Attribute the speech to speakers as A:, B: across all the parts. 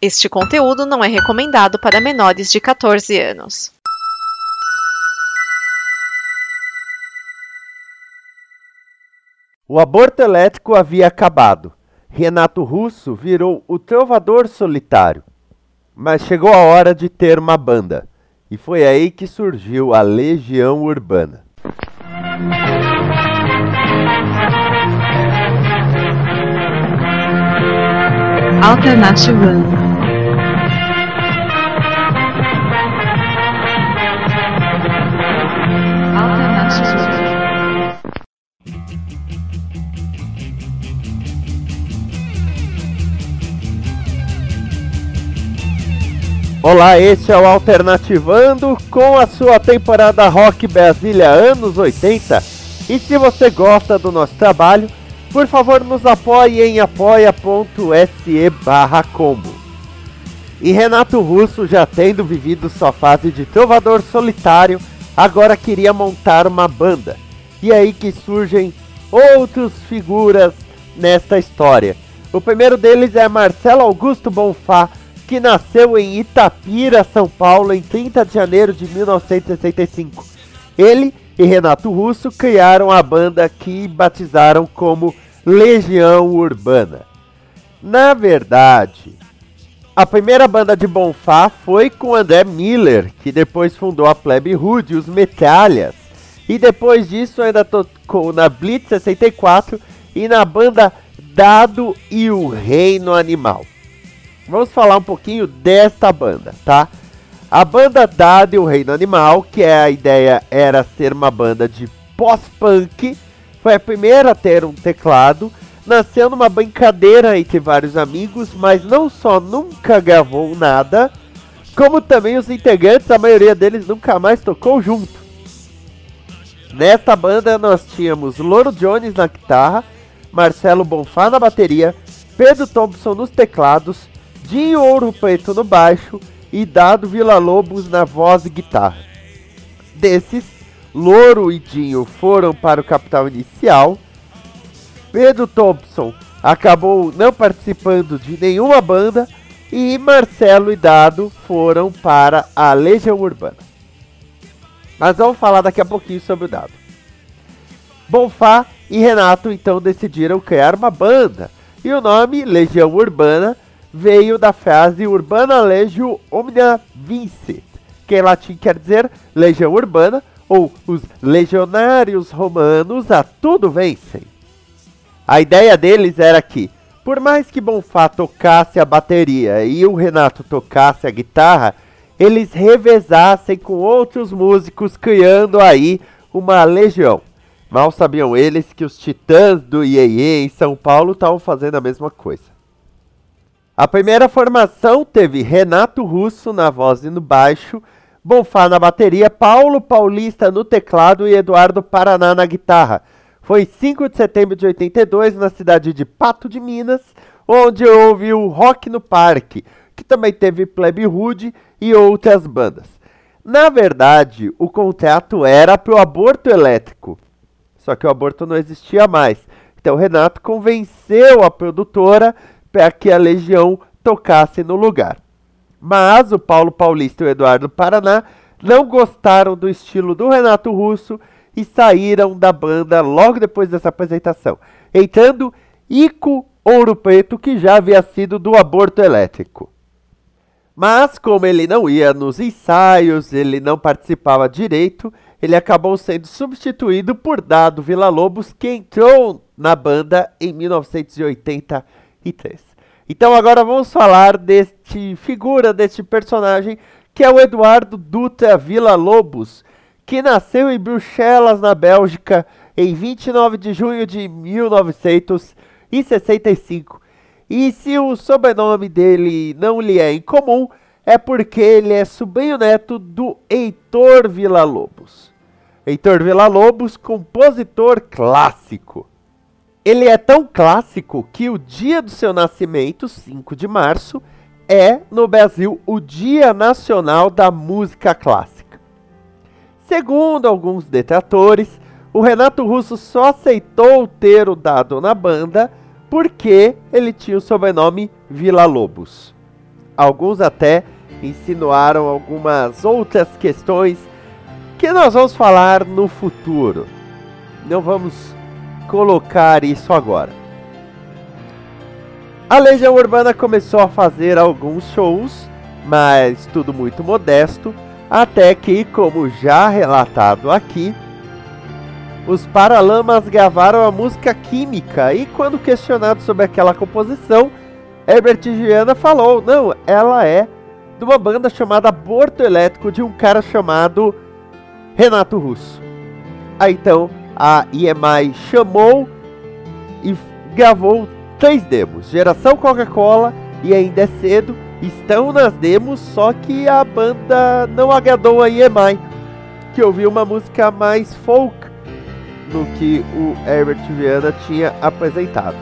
A: Este conteúdo não é recomendado para menores de 14 anos.
B: O aborto elétrico havia acabado. Renato Russo virou o trovador solitário. Mas chegou a hora de ter uma banda. E foi aí que surgiu a Legião Urbana.
C: Alternativando.
B: Olá, este é o Alternativando com a sua temporada Rock Brasília anos 80. E se você gosta do nosso trabalho, por favor nos apoie em apoia.se barra combo. E Renato Russo, já tendo vivido sua fase de trovador solitário, agora queria montar uma banda. E aí que surgem outras figuras nesta história. O primeiro deles é Marcelo Augusto Bonfá, que nasceu em Itapira, São Paulo, em 30 de janeiro de 1965. Ele e Renato Russo criaram a banda que batizaram como Legião Urbana. Na verdade, a primeira banda de Bonfá foi com André Miller, que depois fundou a Plebe Hood e os Metralhas. E depois disso ainda tocou na Blitz 64 e na banda Dado e o Reino Animal. Vamos falar um pouquinho desta banda, tá? A banda Dado e o Reino Animal, que é a ideia era ser uma banda de pós-punk, foi a primeira a ter um teclado, nasceu numa brincadeira entre vários amigos, mas não só nunca gravou nada, como também os integrantes, a maioria deles nunca mais tocou junto. Nesta banda nós tínhamos Loro Jones na guitarra, Marcelo Bonfá na bateria, Pedro Thompson nos teclados, Dinho Ouro Preto no baixo e Dado Vila Lobos na voz e guitarra. Desses, Louro e Dinho foram para o capital inicial. Pedro Thompson acabou não participando de nenhuma banda e Marcelo e Dado foram para a Legião Urbana. Mas vamos falar daqui a pouquinho sobre o Dado. Bonfá e Renato então decidiram criar uma banda e o nome Legião Urbana veio da frase Urbana Legio Omnia Vincit, que em latim quer dizer legião urbana, ou os legionários romanos a tudo vencem. A ideia deles era que, por mais que Bonfá tocasse a bateria e o Renato tocasse a guitarra, eles revezassem com outros músicos, criando aí uma legião. Mal sabiam eles que os titãs do Iê em São Paulo estavam fazendo a mesma coisa. A primeira formação teve Renato Russo na voz e no baixo, Bonfá na bateria, Paulo Paulista no teclado e Eduardo Paraná na guitarra. Foi 5 de setembro de 82 na cidade de Pato de Minas, onde houve o Rock no Parque, que também teve Plebe Rude e outras bandas. Na verdade, o contrato era para o aborto elétrico, só que o aborto não existia mais. Então Renato convenceu a produtora para que a Legião tocasse no lugar. Mas o Paulo Paulista e o Eduardo Paraná não gostaram do estilo do Renato Russo e saíram da banda logo depois dessa apresentação, entrando Ico Ouro Preto, que já havia sido do aborto elétrico. Mas, como ele não ia nos ensaios, ele não participava direito, ele acabou sendo substituído por Dado Vila Lobos, que entrou na banda em 1980 2003. Então agora vamos falar deste figura, deste personagem, que é o Eduardo Dutra Villa Lobos, que nasceu em Bruxelas, na Bélgica, em 29 de junho de 1965. E se o sobrenome dele não lhe é incomum, é porque ele é sobrinho neto do Heitor Villa Lobos. Heitor Villa Lobos, compositor clássico. Ele é tão clássico que o dia do seu nascimento, 5 de março, é no Brasil o Dia Nacional da Música Clássica. Segundo alguns detratores, o Renato Russo só aceitou ter o dado na banda porque ele tinha o sobrenome Vila Lobos. alguns até insinuaram algumas outras questões que nós vamos falar no futuro. Não vamos colocar isso agora. A Legião Urbana começou a fazer alguns shows, mas tudo muito modesto, até que, como já relatado aqui, os Paralamas gravaram a música Química e, quando questionado sobre aquela composição, Herbert Giana falou: não, ela é de uma banda chamada Aborto Elétrico de um cara chamado Renato Russo. Aí então a EMI chamou e gravou três demos: Geração Coca-Cola e Ainda é Cedo. Estão nas demos, só que a banda não agradou a EMI, que ouviu uma música mais folk no que o Herbert Viana tinha apresentado.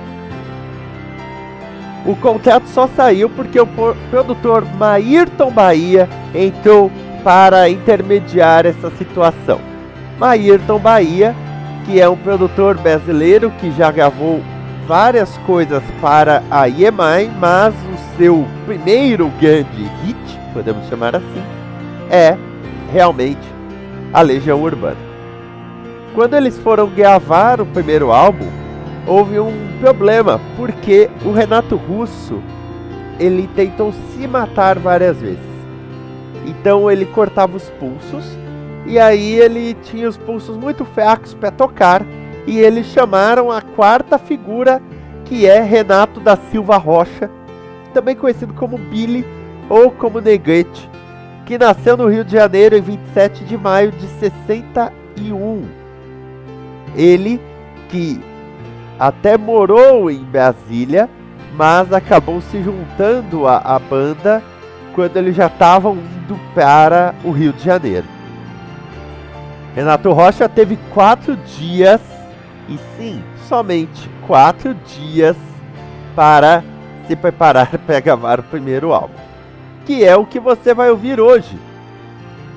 B: O contrato só saiu porque o produtor Maírton Bahia entrou para intermediar essa situação. Maírton Bahia, que é um produtor brasileiro que já gravou várias coisas para a EMI, mas o seu primeiro grande hit, podemos chamar assim, é realmente a Legião Urbana. Quando eles foram gravar o primeiro álbum, houve um problema, porque o Renato Russo ele tentou se matar várias vezes. Então ele cortava os pulsos e aí ele tinha os pulsos muito fracos para tocar e eles chamaram a quarta figura que é Renato da Silva Rocha, também conhecido como Billy ou como Negrete, que nasceu no Rio de Janeiro em 27 de maio de 61. Ele que até morou em Brasília, mas acabou se juntando à, banda quando eles já estavam indo para o Rio de Janeiro. Renato Rocha teve quatro dias, e sim, somente quatro dias, para se preparar para gravar o primeiro álbum, que é o que você vai ouvir hoje.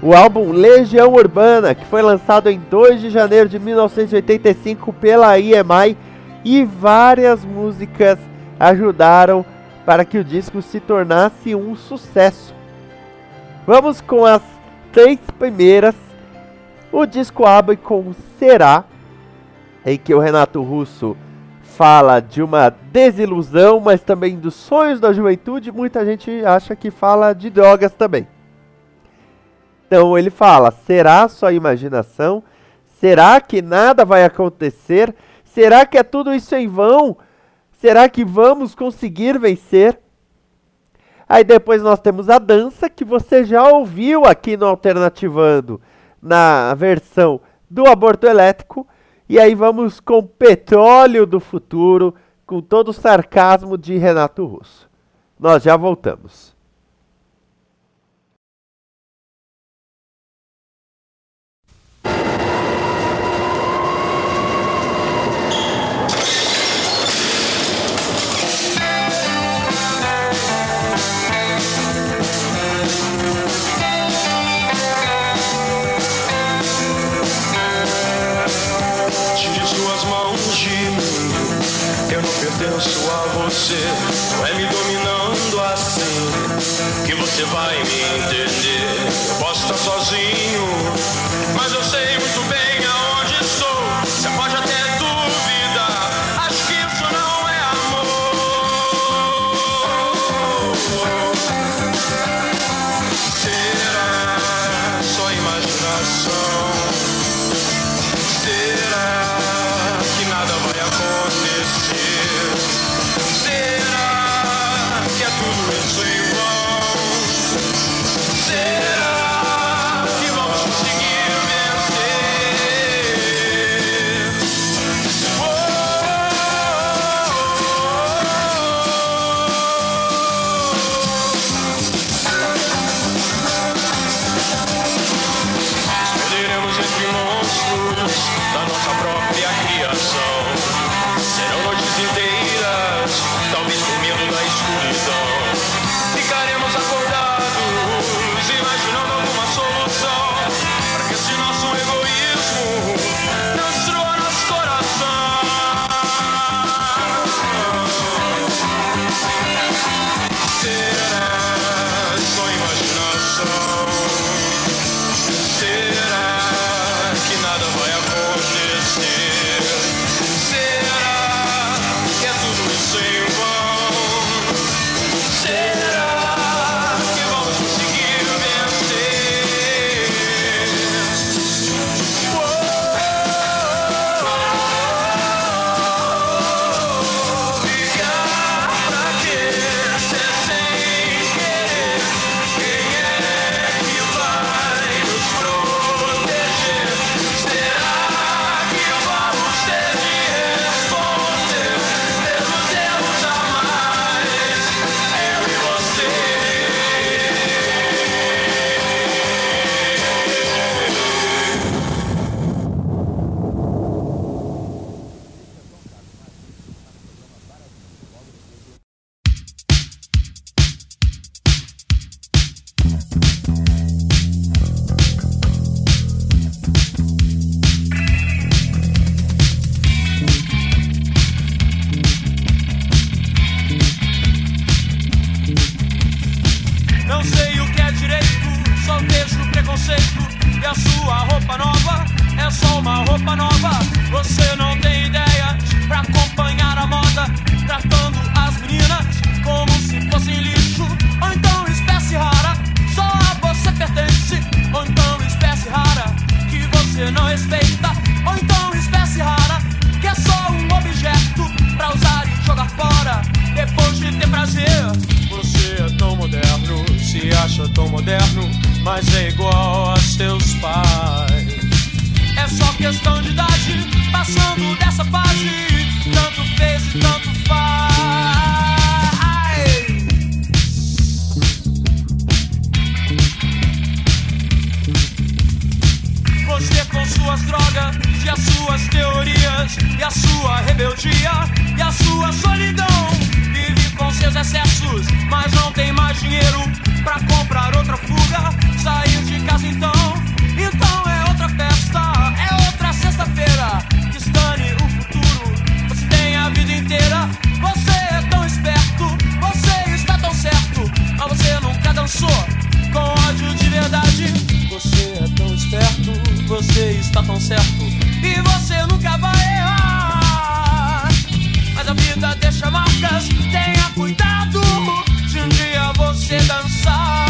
B: O álbum Legião Urbana, que foi lançado em 2 de janeiro de 1985 pela EMI e várias músicas ajudaram para que o disco se tornasse um sucesso. Vamos com as três primeiras. O disco abre com Será, em que o Renato Russo fala de uma desilusão, mas também dos sonhos da juventude. Muita gente acha que fala de drogas também. Então ele fala: será só imaginação? Será que nada vai acontecer? Será que é tudo isso em vão? Será que vamos conseguir vencer? Aí depois nós temos a dança que você já ouviu aqui no Alternativando, na versão do aborto elétrico. E aí vamos com Petróleo do Futuro, com todo o sarcasmo de Renato Russo. Nós já voltamos.
C: eu pertenço a você. Não é me dominando assim que você vai me entender. Eu posso estar sozinho, mas eu sei muito bem aonde estou. Você pode até suas drogas, e as suas teorias, e a sua rebeldia, e a sua solidão. Vive com seus excessos, mas não tem mais dinheiro pra comprar outra fuga. Saiu de casa então, então é outra festa, é outra sexta-feira. Distane o futuro, você tem a vida inteira. Você é tão esperto, você está tão certo, mas você nunca dançou com ódio de verdade. Você é tão esperto, você está tão certo. E você nunca vai errar. Mas a vida deixa marcas, tenha cuidado. Se um dia você dançar.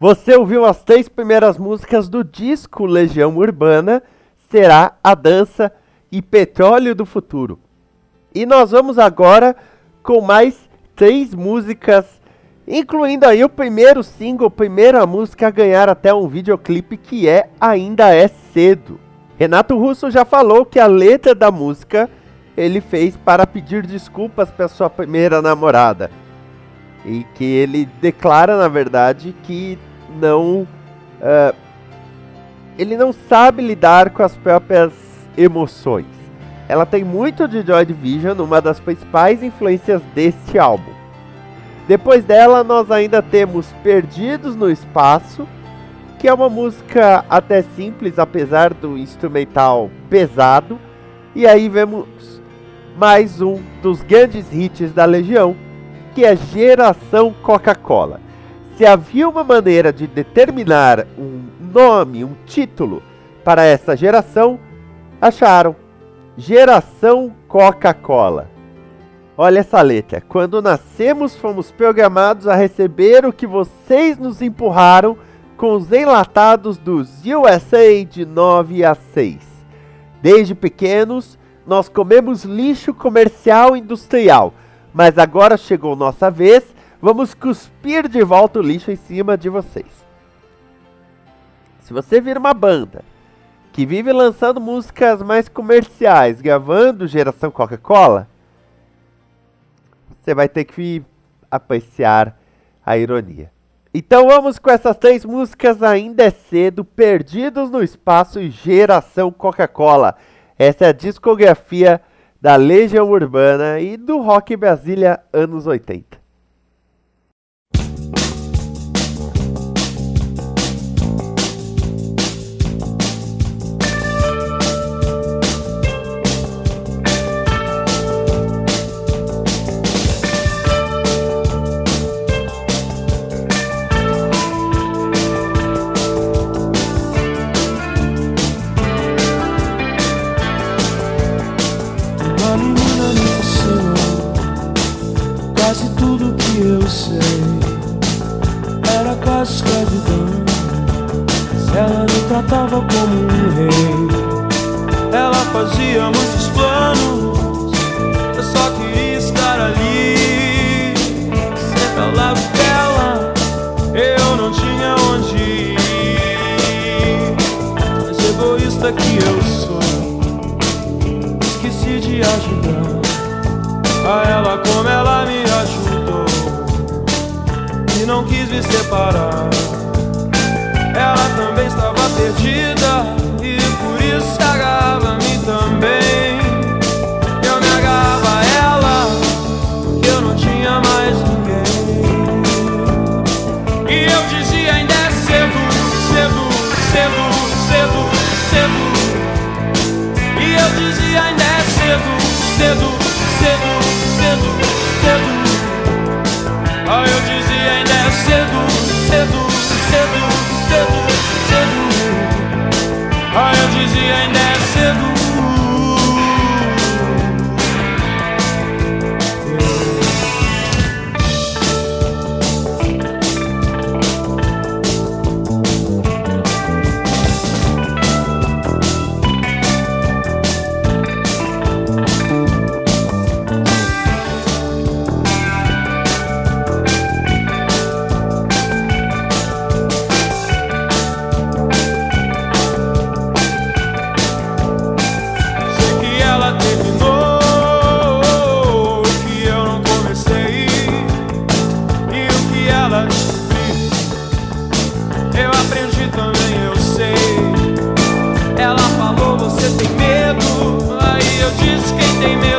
C: Você
B: ouviu as três primeiras músicas do disco Legião Urbana, Será a Dança e Petróleo do Futuro. E nós vamos agora com mais três músicas, incluindo aí o primeiro single, primeira música a ganhar até um videoclipe que é Ainda é Cedo. Renato Russo já falou que a letra da música ele fez para pedir desculpas para sua primeira namorada. E que ele declara, na verdade, que não. ah, ele não sabe lidar com as próprias emoções. Ela tem muito de Joy Division, uma das principais influências deste álbum. Depois dela, nós ainda temos Perdidos no Espaço, que é uma música até simples, apesar do instrumental pesado. E aí vemos mais um dos grandes hits da Legião, que é Geração Coca-Cola. Se havia uma maneira de determinar um nome, um título para essa geração, acharam Geração Coca-Cola. Olha essa letra. Quando nascemos, fomos programados a receber o que vocês nos empurraram com os enlatados dos USA de 9 a 6. Desde pequenos, nós comemos lixo comercial industrial, mas agora chegou nossa vez, vamos cuspir de volta o lixo em cima de vocês. Se você vir uma banda que vive lançando músicas mais comerciais, gravando geração Coca-Cola, você vai ter que apreciar a ironia. Então vamos com essas três músicas ainda é cedo, Perdidos no Espaço e Geração Coca-Cola. Essa é a discografia da Legião Urbana e do Rock Brasília anos 80.
C: Como um rei. Ela fazia muitos planos, eu só queria estar ali. Sempre ao lado dela, eu não tinha onde ir. Mas egoísta que eu sou esqueci de ajudar a ela como ela me ajudou e não quis me separar. Também estava perdida e por isso se agarrava a mim também. Eu me agarrava a ela porque eu não tinha mais ninguém. E eu dizia ainda é cedo, cedo, cedo, cedo, cedo. E eu dizia ainda é cedo, cedo, também eu sei. Ela falou: Você tem medo? Aí eu disse: Quem tem medo?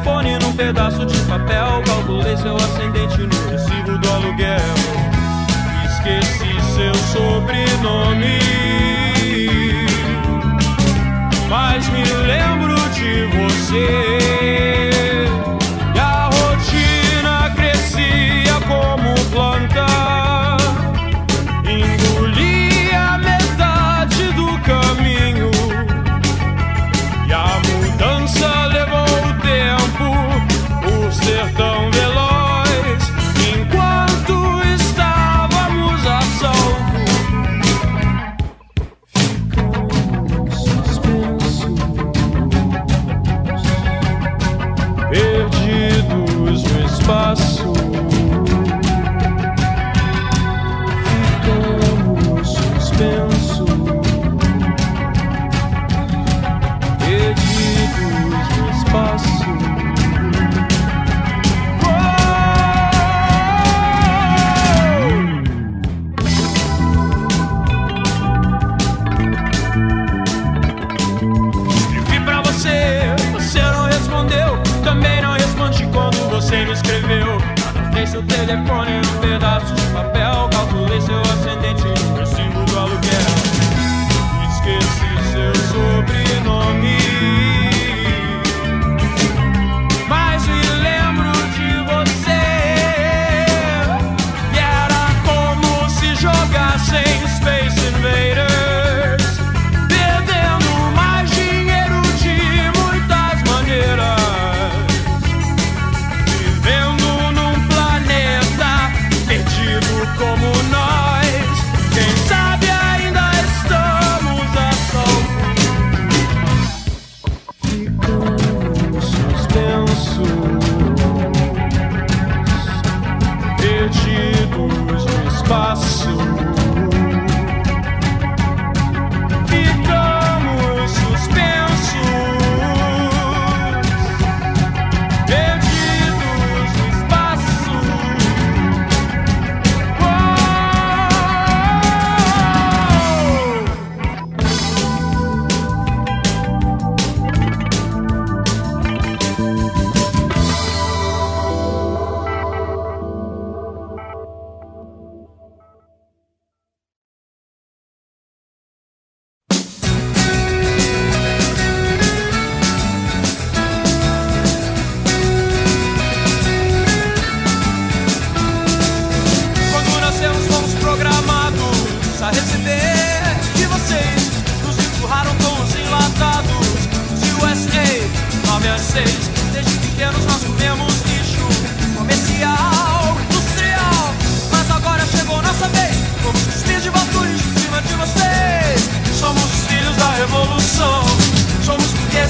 C: telefone num pedaço de papel. Calculei seu ascendente no recibo do aluguel. Esqueci seu sobrenome. Mas me lembro de você.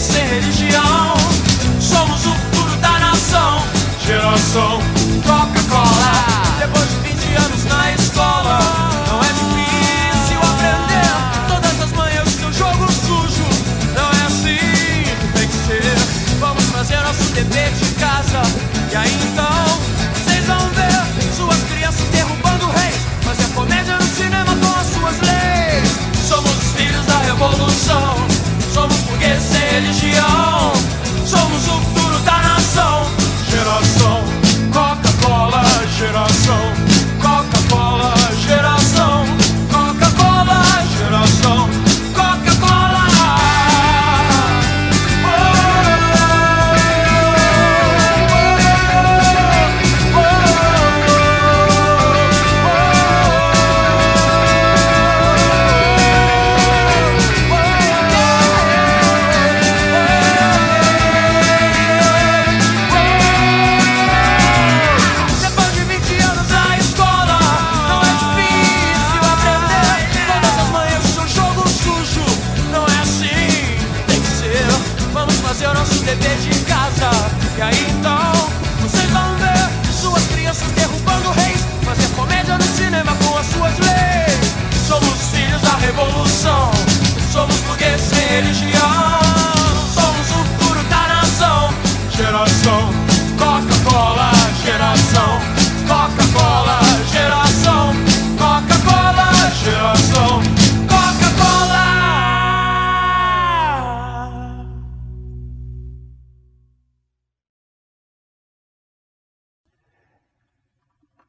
C: sem religião. Somos o futuro da nação, geração religião.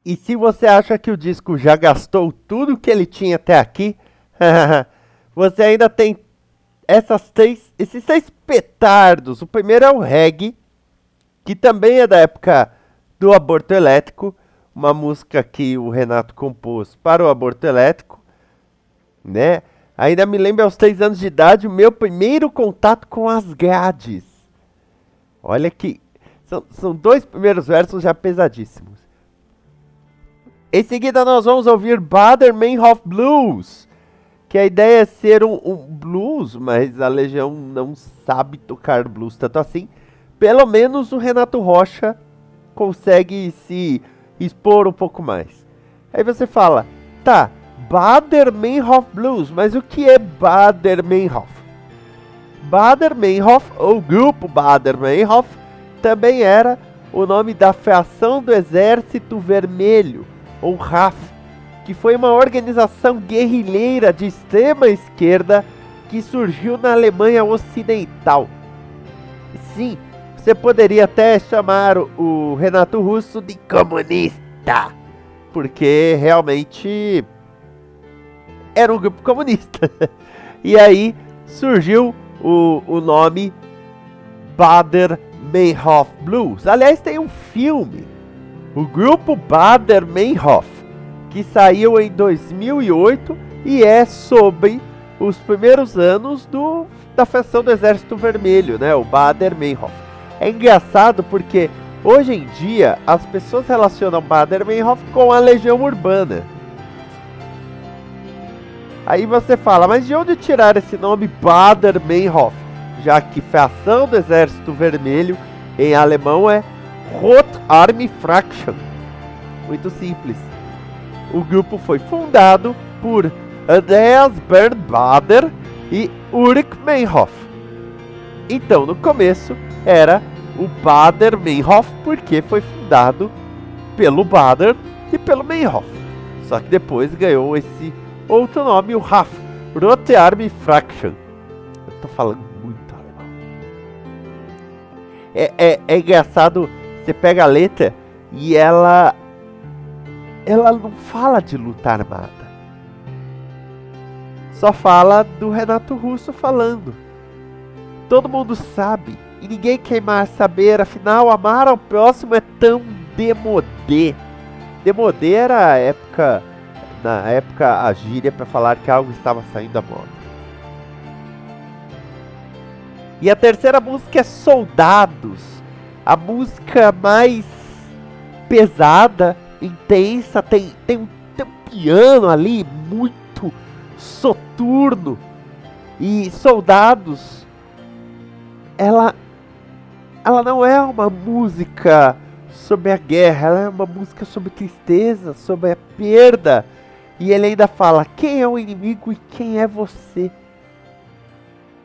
C: E
B: se você acha que o disco já gastou tudo que ele tinha até aqui, você ainda tem essas três, esses seis petardos. O primeiro é o reggae, que também é da época do aborto elétrico, uma música que o Renato compôs para o aborto elétrico, né? Ainda me lembro aos três anos de idade o meu primeiro contato com as grades. Olha que são, são dois primeiros versos já pesadíssimos. Em seguida nós vamos ouvir Bader Meinhof Blues, que a ideia é ser um, um, blues, mas a Legião não sabe tocar blues tanto assim. Pelo menos o Renato Rocha consegue se expor um pouco mais. Aí você fala, tá, Bader Meinhof Blues, mas o que é Bader Meinhof? Bader Meinhof, ou grupo Bader Meinhof, também era o nome da fração do Exército Vermelho ou RAF, que foi uma organização guerrilheira de extrema esquerda que surgiu na Alemanha Ocidental. Sim, você poderia até chamar o Renato Russo de comunista, porque realmente era um grupo comunista. e aí surgiu o, o nome Bader Meinhof Blues. Aliás, tem um filme o grupo Bader Meinhof, que saiu em 2008 e é sobre os primeiros anos do, da feição do Exército Vermelho, né, o Bader Meinhof. É engraçado porque hoje em dia as pessoas relacionam Bader Meinhof com a Legião Urbana. Aí você fala, mas de onde tirar esse nome Bader Meinhof? Já que fração do Exército Vermelho em alemão é Rot Army Fraction. Muito simples. O grupo foi fundado por Andreas Bernbader e Ulrich Meinhof. Então, no começo, era o Bader Meinhof porque foi fundado pelo Bader e pelo Meinhof. Só que depois ganhou esse outro nome, o RAF, Rote Army Fraction. Eu tô falando muito alemão. É, é, é engraçado você pega a letra e ela ela não fala de luta armada. Só fala do Renato Russo falando. Todo mundo sabe e ninguém quer mais saber, afinal amar ao próximo é tão demodê. Demodê era a época na época a gíria para falar que algo estava saindo da moda. E a terceira música é Soldados a música mais pesada, intensa, tem, tem, um, tem um piano ali muito soturno. E Soldados, ela, ela não é uma música sobre a guerra, ela é uma música sobre tristeza, sobre a perda. E ele ainda fala: quem é o inimigo e quem é você?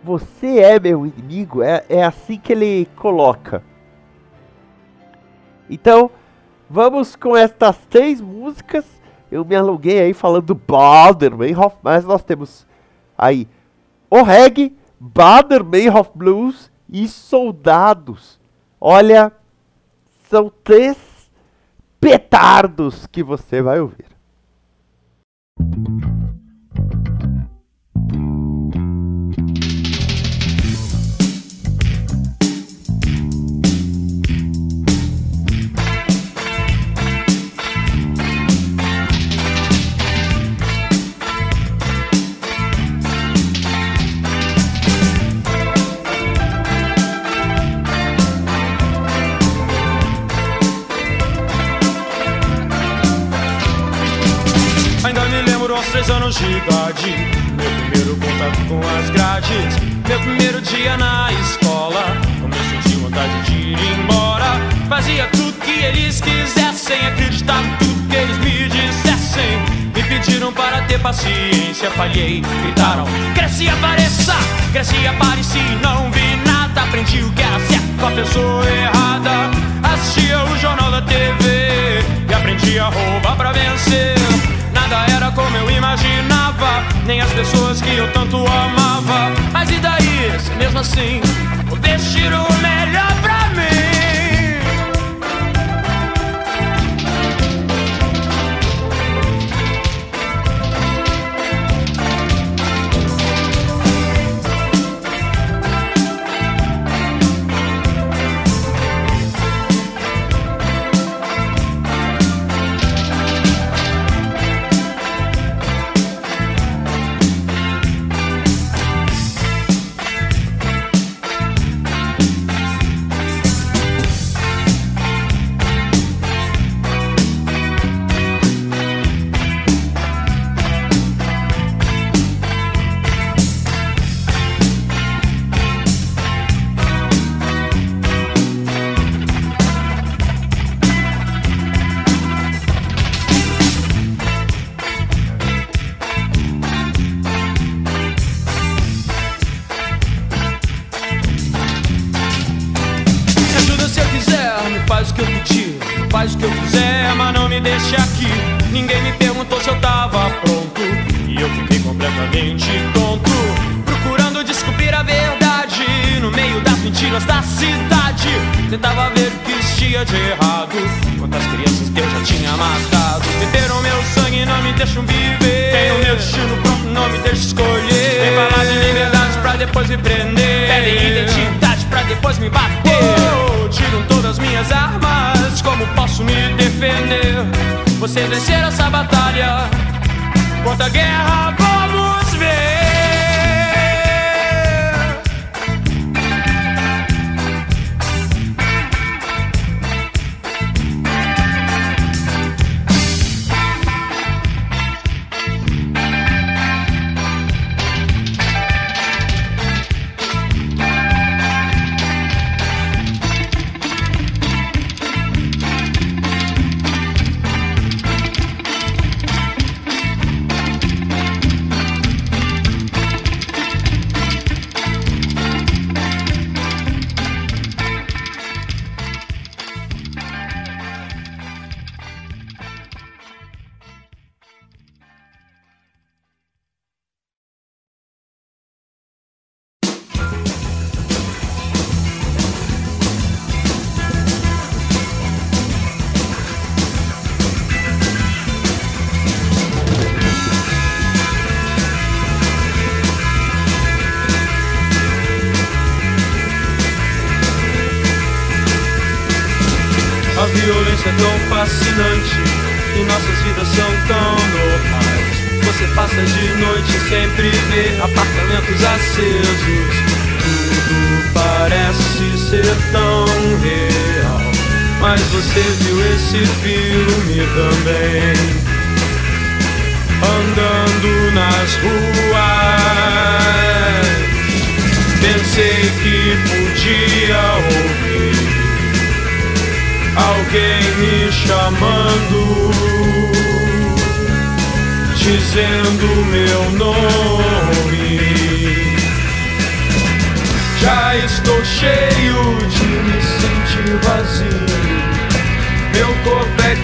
B: Você é meu inimigo? É, é assim que ele coloca. Então, vamos com estas três músicas. Eu me aluguei aí falando do Bader Meinhof, mas nós temos aí o reggae, Bader Meinhof Blues e Soldados. Olha, são três petardos que você vai ouvir.
C: Meu primeiro contato com as grades. Meu primeiro dia na escola. Quando eu senti vontade de ir embora. Fazia tudo que eles quisessem. Acreditava em tudo que eles me dissessem. Me pediram para ter paciência. Falhei, gritaram Cresci apareça, cresci apareci. Não vi nada, aprendi o que era certo. Com a pessoa errada. Assistia o jornal da TV E aprendi a roubar pra vencer Nada era como eu imaginava, nem as pessoas que eu tanto amava. Mas e daí, se mesmo assim, vou vestir o melhor pra mim?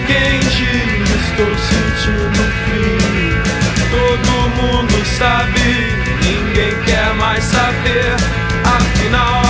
C: quente, estou sentindo frio. Todo mundo sabe, ninguém quer mais saber, afinal.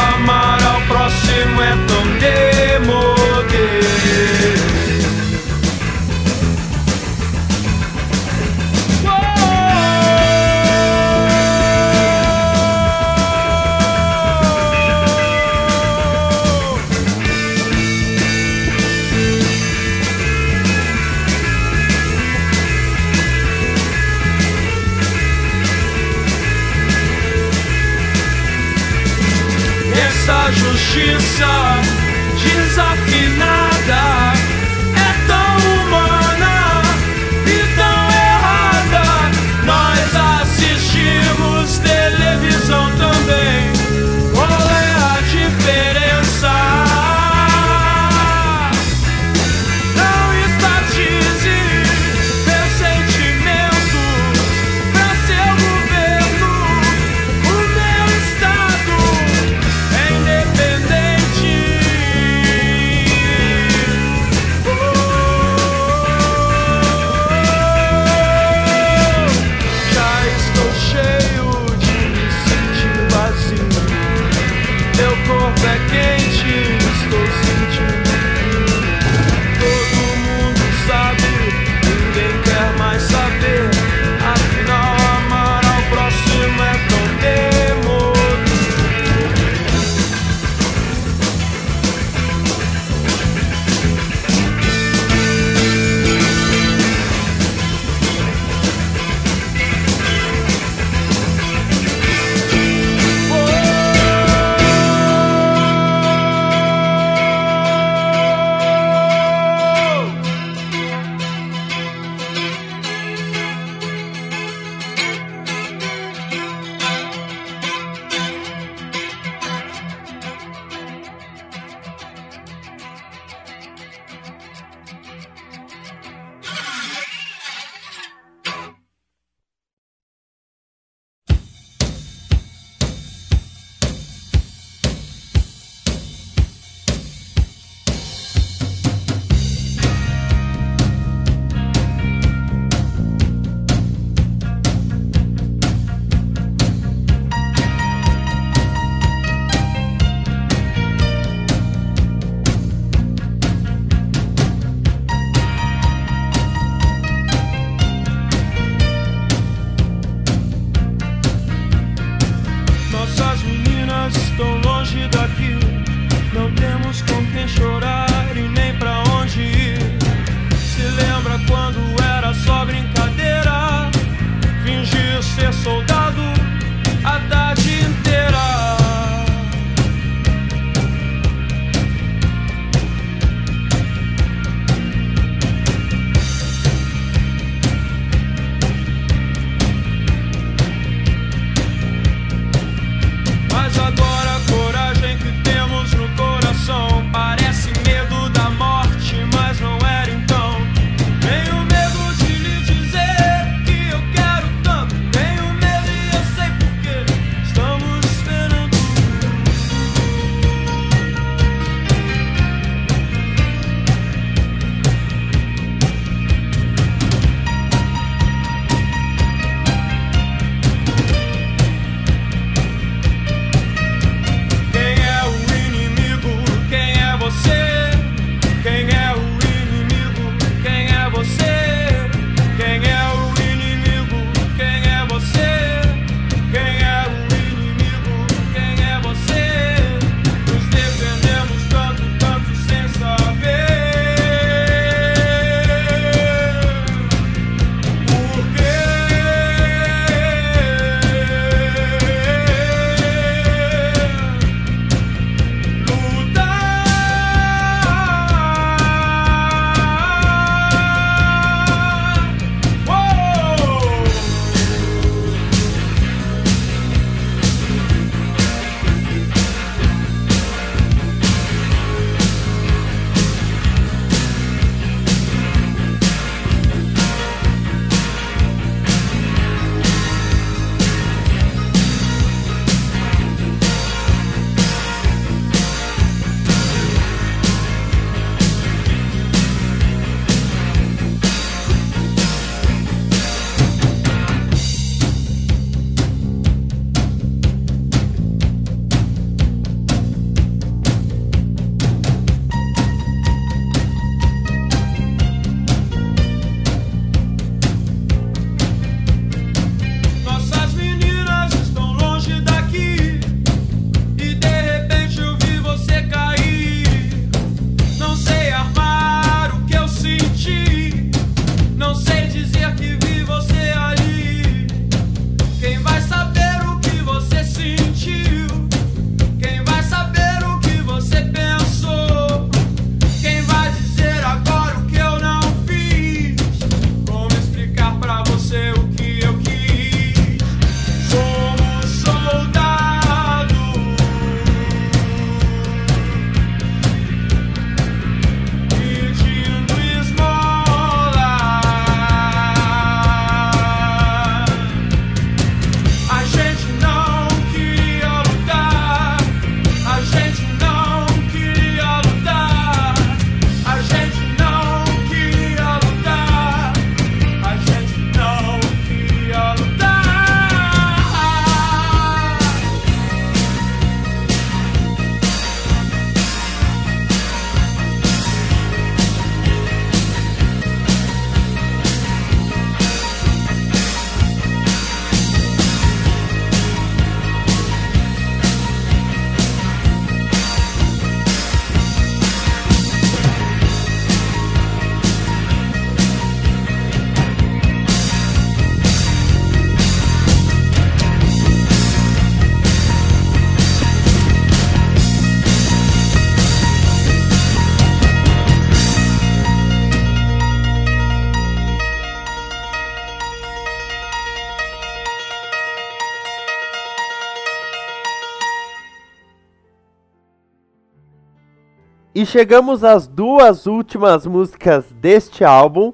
B: E chegamos às duas últimas músicas deste álbum.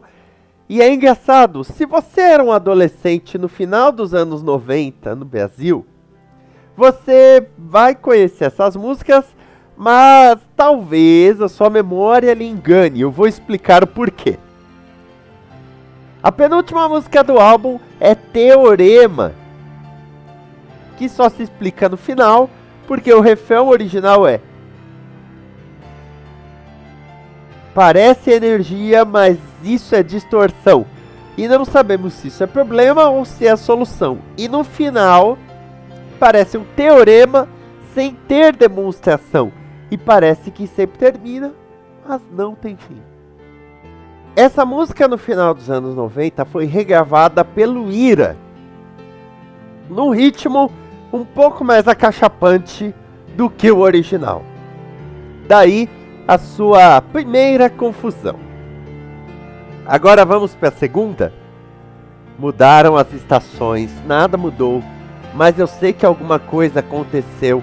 B: E é engraçado, se você era um adolescente no final dos anos 90 no Brasil, você vai conhecer essas músicas, mas talvez a sua memória lhe engane. Eu vou explicar o porquê. A penúltima música do álbum é Teorema, que só se explica no final, porque o refrão original é Parece energia, mas isso é distorção. E não sabemos se isso é problema ou se é solução. E no final, parece um teorema sem ter demonstração. E parece que sempre termina, mas não tem fim. Essa música no final dos anos 90 foi regravada pelo Ira, num ritmo um pouco mais acachapante do que o original. Daí a sua primeira confusão. Agora vamos para a segunda. Mudaram as estações, nada mudou, mas eu sei que alguma coisa aconteceu.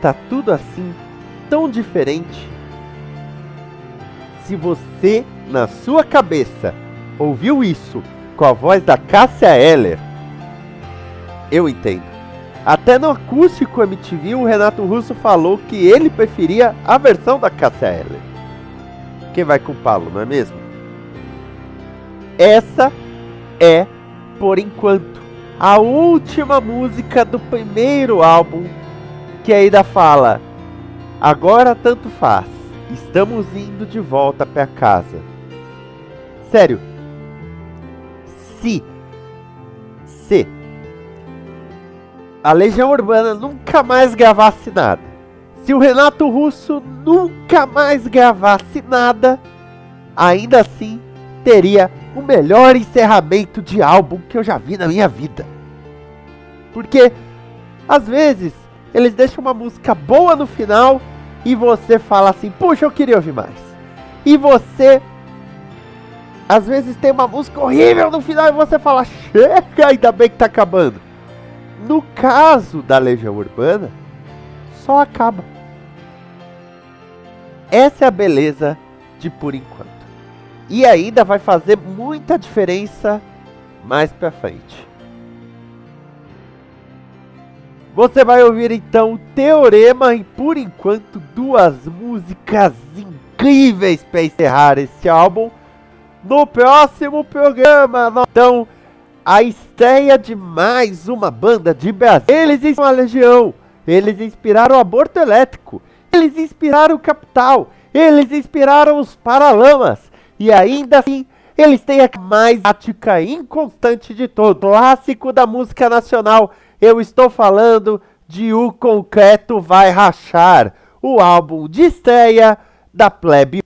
B: Tá tudo assim tão diferente. Se você, na sua cabeça, ouviu isso com a voz da Cássia Eller, eu entendo. Até no acústico MTV, o Renato Russo falou que ele preferia a versão da Eller. Quem vai culpá-lo, não é mesmo? Essa é, por enquanto, a última música do primeiro álbum que ainda fala: Agora tanto faz, estamos indo de volta para casa. Sério, se, se a Legião Urbana nunca mais gravasse nada, se o Renato Russo nunca mais gravasse nada, ainda assim teria o melhor encerramento de álbum que eu já vi na minha vida. Porque às vezes eles deixam uma música boa no final e você fala assim: "Puxa, eu queria ouvir mais". E você às vezes tem uma música horrível no final e você fala: "Chega, ainda bem que tá acabando". No caso da Legião Urbana, só acaba. Essa é a beleza de por enquanto. E ainda vai fazer muita diferença mais pra frente. Você vai ouvir então Teorema e por enquanto duas músicas incríveis para encerrar este álbum no próximo programa. Então, a estreia de mais uma banda de Brasil. Eles inspiraram a Legião, eles inspiraram o Aborto Elétrico, eles inspiraram o Capital, eles inspiraram os Paralamas, e ainda assim eles têm a mais ática inconstante de todo, clássico da música nacional. Eu estou falando de O Concreto Vai Rachar, o álbum de estreia da Plebe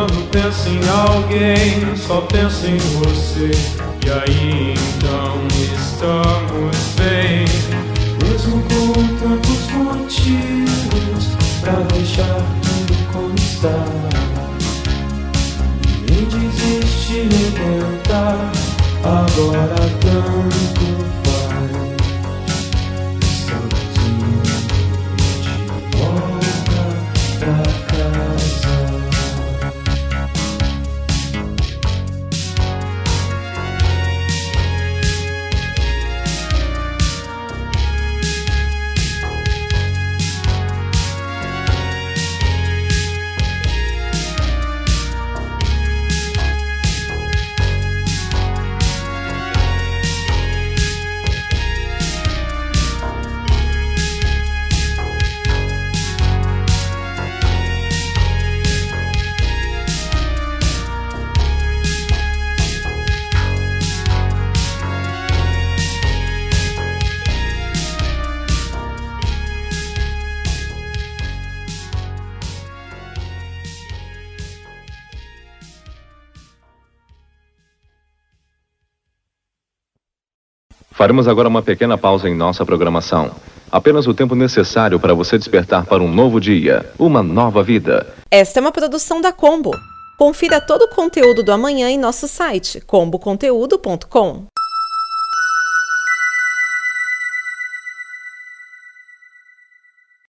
C: Quando pensa em alguém, só pensa em você. E aí então estamos bem, mesmo com tantos motivos pra deixar tudo como está. Nem desistir nem tentar, agora tanto
D: Faremos agora uma pequena pausa em nossa programação. Apenas o tempo necessário para você despertar para um novo dia, uma nova vida.
E: Esta é uma produção da Combo. Confira todo o conteúdo do amanhã em nosso site comboconteúdo.com.